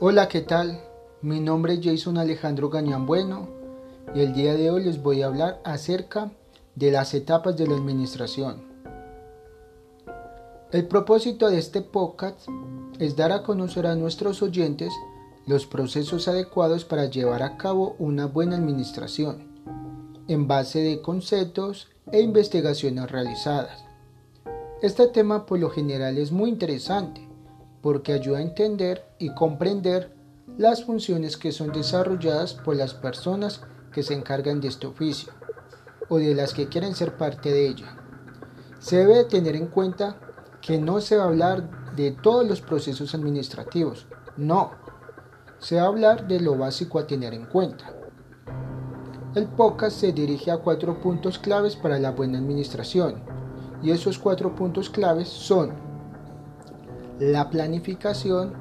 Hola, ¿qué tal? Mi nombre es Jason Alejandro Gañán Bueno y el día de hoy les voy a hablar acerca de las etapas de la administración. El propósito de este podcast es dar a conocer a nuestros oyentes los procesos adecuados para llevar a cabo una buena administración en base de conceptos e investigaciones realizadas. Este tema por lo general es muy interesante porque ayuda a entender y comprender las funciones que son desarrolladas por las personas que se encargan de este oficio o de las que quieren ser parte de ella. Se debe tener en cuenta que no se va a hablar de todos los procesos administrativos, no, se va a hablar de lo básico a tener en cuenta. El podcast se dirige a cuatro puntos claves para la buena administración y esos cuatro puntos claves son la planificación,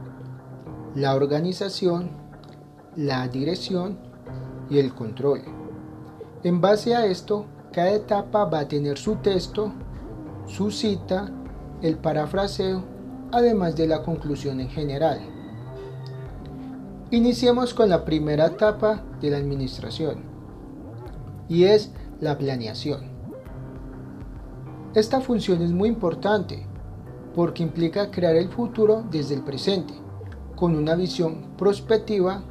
la organización, la dirección y el control. En base a esto, cada etapa va a tener su texto, su cita, el parafraseo, además de la conclusión en general. Iniciemos con la primera etapa de la administración y es la planeación. Esta función es muy importante porque implica crear el futuro desde el presente, con una visión prospectiva,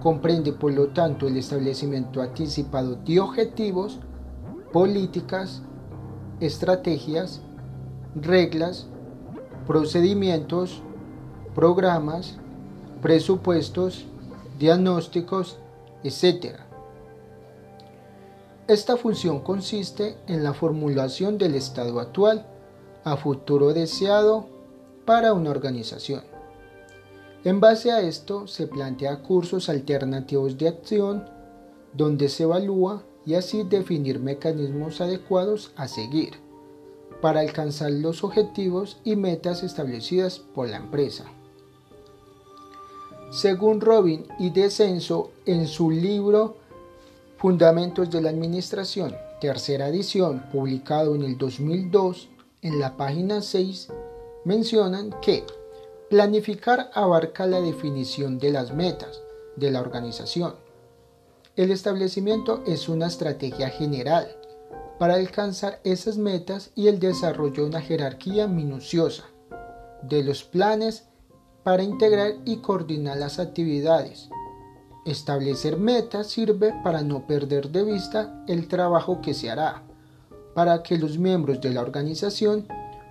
comprende por lo tanto el establecimiento anticipado de objetivos, políticas, estrategias, reglas, procedimientos, programas, presupuestos, diagnósticos, etc. Esta función consiste en la formulación del estado actual a futuro deseado para una organización. En base a esto se plantea cursos alternativos de acción donde se evalúa y así definir mecanismos adecuados a seguir para alcanzar los objetivos y metas establecidas por la empresa. Según Robin y Descenso en su libro Fundamentos de la Administración, tercera edición, publicado en el 2002, en la página 6 mencionan que planificar abarca la definición de las metas de la organización. El establecimiento es una estrategia general para alcanzar esas metas y el desarrollo de una jerarquía minuciosa de los planes para integrar y coordinar las actividades. Establecer metas sirve para no perder de vista el trabajo que se hará para que los miembros de la organización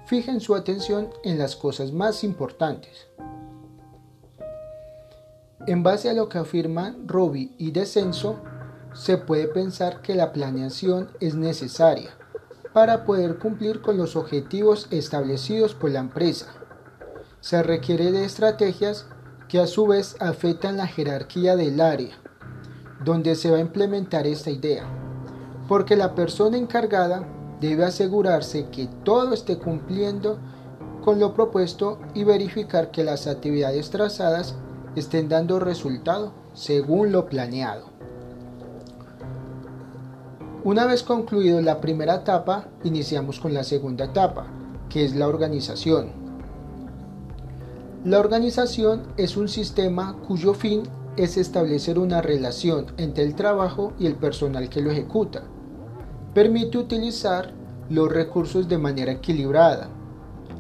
fijen su atención en las cosas más importantes. En base a lo que afirman Robbie y Descenso, se puede pensar que la planeación es necesaria para poder cumplir con los objetivos establecidos por la empresa. Se requiere de estrategias que a su vez afectan la jerarquía del área, donde se va a implementar esta idea porque la persona encargada debe asegurarse que todo esté cumpliendo con lo propuesto y verificar que las actividades trazadas estén dando resultado según lo planeado. Una vez concluido la primera etapa, iniciamos con la segunda etapa, que es la organización. La organización es un sistema cuyo fin es establecer una relación entre el trabajo y el personal que lo ejecuta permite utilizar los recursos de manera equilibrada.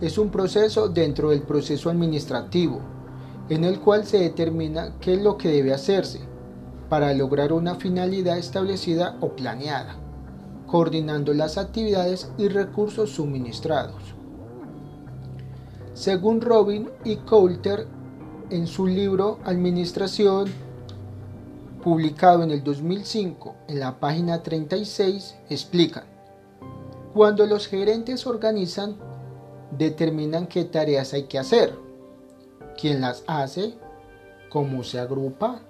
Es un proceso dentro del proceso administrativo, en el cual se determina qué es lo que debe hacerse para lograr una finalidad establecida o planeada, coordinando las actividades y recursos suministrados. Según Robin y Coulter, en su libro Administración publicado en el 2005 en la página 36, explican, cuando los gerentes organizan, determinan qué tareas hay que hacer, quién las hace, cómo se agrupa,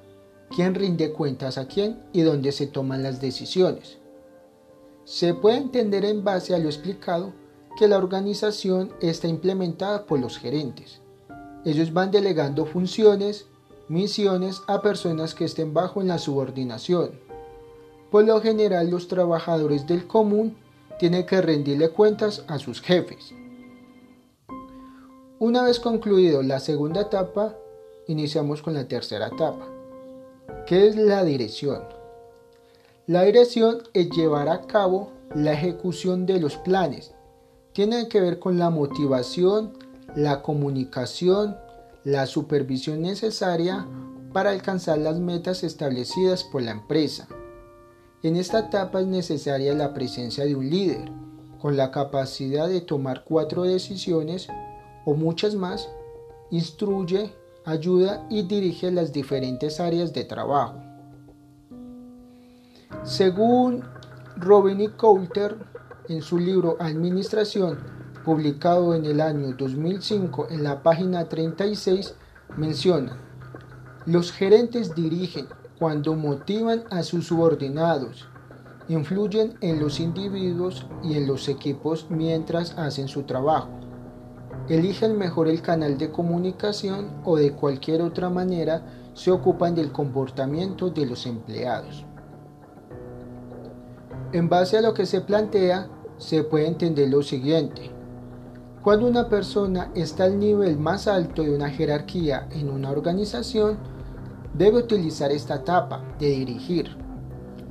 quién rinde cuentas a quién y dónde se toman las decisiones. Se puede entender en base a lo explicado que la organización está implementada por los gerentes. Ellos van delegando funciones misiones a personas que estén bajo en la subordinación. Por lo general los trabajadores del común tienen que rendirle cuentas a sus jefes. Una vez concluido la segunda etapa, iniciamos con la tercera etapa. ¿Qué es la dirección? La dirección es llevar a cabo la ejecución de los planes. Tiene que ver con la motivación, la comunicación, la supervisión necesaria para alcanzar las metas establecidas por la empresa. En esta etapa es necesaria la presencia de un líder, con la capacidad de tomar cuatro decisiones o muchas más, instruye, ayuda y dirige las diferentes áreas de trabajo. Según Robin Coulter, en su libro Administración, publicado en el año 2005 en la página 36, menciona, los gerentes dirigen cuando motivan a sus subordinados, influyen en los individuos y en los equipos mientras hacen su trabajo. Eligen mejor el canal de comunicación o de cualquier otra manera se ocupan del comportamiento de los empleados. En base a lo que se plantea, se puede entender lo siguiente. Cuando una persona está al nivel más alto de una jerarquía en una organización, debe utilizar esta etapa de dirigir.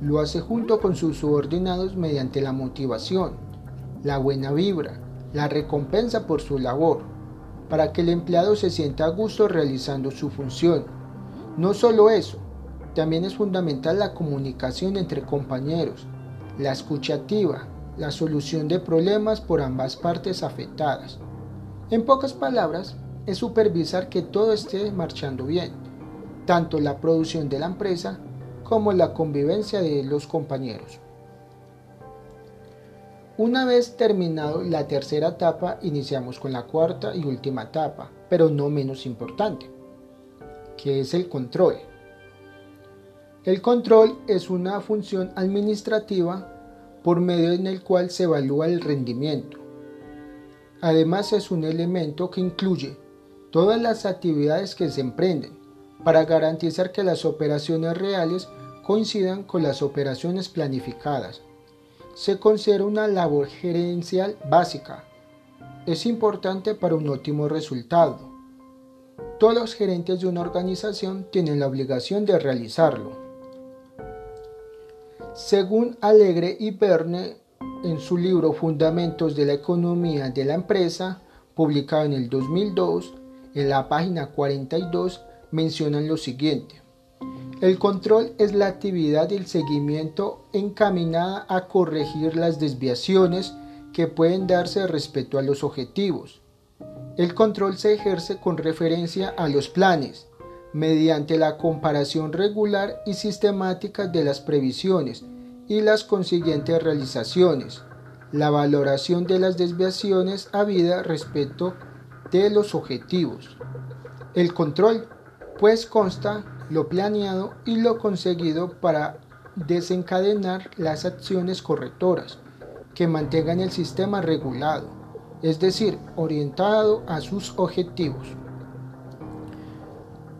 Lo hace junto con sus subordinados mediante la motivación, la buena vibra, la recompensa por su labor, para que el empleado se sienta a gusto realizando su función. No solo eso, también es fundamental la comunicación entre compañeros, la escucha activa, la solución de problemas por ambas partes afectadas. En pocas palabras, es supervisar que todo esté marchando bien, tanto la producción de la empresa como la convivencia de los compañeros. Una vez terminado la tercera etapa, iniciamos con la cuarta y última etapa, pero no menos importante, que es el control. El control es una función administrativa por medio en el cual se evalúa el rendimiento. Además es un elemento que incluye todas las actividades que se emprenden para garantizar que las operaciones reales coincidan con las operaciones planificadas. Se considera una labor gerencial básica. Es importante para un óptimo resultado. Todos los gerentes de una organización tienen la obligación de realizarlo. Según Alegre y Verne, en su libro Fundamentos de la Economía de la Empresa, publicado en el 2002, en la página 42 mencionan lo siguiente. El control es la actividad del seguimiento encaminada a corregir las desviaciones que pueden darse respecto a los objetivos. El control se ejerce con referencia a los planes, mediante la comparación regular y sistemática de las previsiones y las consiguientes realizaciones, la valoración de las desviaciones habidas respecto de los objetivos. El control, pues consta lo planeado y lo conseguido para desencadenar las acciones correctoras que mantengan el sistema regulado, es decir, orientado a sus objetivos.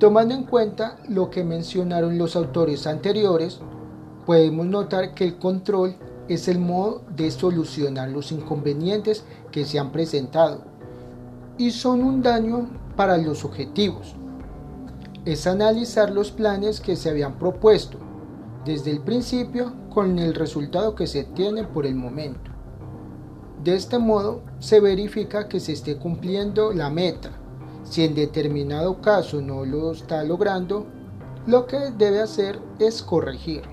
Tomando en cuenta lo que mencionaron los autores anteriores, podemos notar que el control es el modo de solucionar los inconvenientes que se han presentado y son un daño para los objetivos. Es analizar los planes que se habían propuesto desde el principio con el resultado que se tiene por el momento. De este modo se verifica que se esté cumpliendo la meta si en determinado caso no lo está logrando, lo que debe hacer es corregir.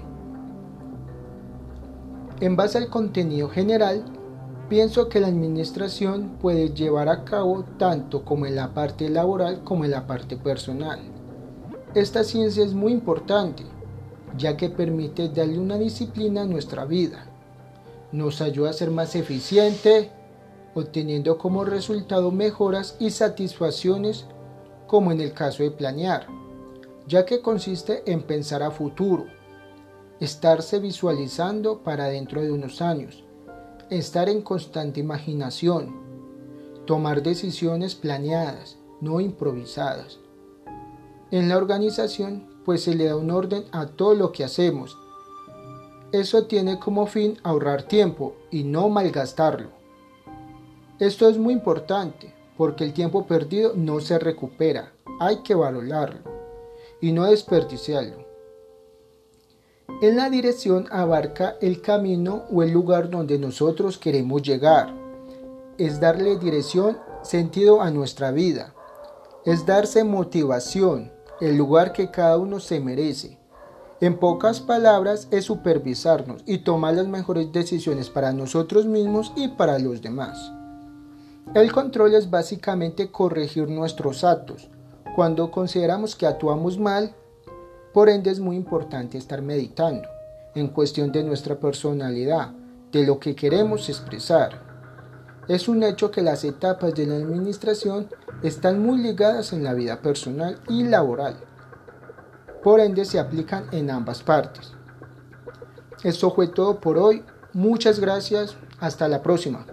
En base al contenido general, pienso que la administración puede llevar a cabo tanto como en la parte laboral como en la parte personal. Esta ciencia es muy importante, ya que permite darle una disciplina a nuestra vida. Nos ayuda a ser más eficiente, obteniendo como resultado mejoras y satisfacciones como en el caso de planear, ya que consiste en pensar a futuro, estarse visualizando para dentro de unos años, estar en constante imaginación, tomar decisiones planeadas, no improvisadas. En la organización, pues se le da un orden a todo lo que hacemos. Eso tiene como fin ahorrar tiempo y no malgastarlo. Esto es muy importante porque el tiempo perdido no se recupera, hay que valorarlo y no desperdiciarlo. En la dirección abarca el camino o el lugar donde nosotros queremos llegar. Es darle dirección, sentido a nuestra vida. Es darse motivación, el lugar que cada uno se merece. En pocas palabras, es supervisarnos y tomar las mejores decisiones para nosotros mismos y para los demás. El control es básicamente corregir nuestros actos. Cuando consideramos que actuamos mal, por ende es muy importante estar meditando en cuestión de nuestra personalidad, de lo que queremos expresar. Es un hecho que las etapas de la administración están muy ligadas en la vida personal y laboral por ende se aplican en ambas partes. Esto fue todo por hoy, muchas gracias, hasta la próxima.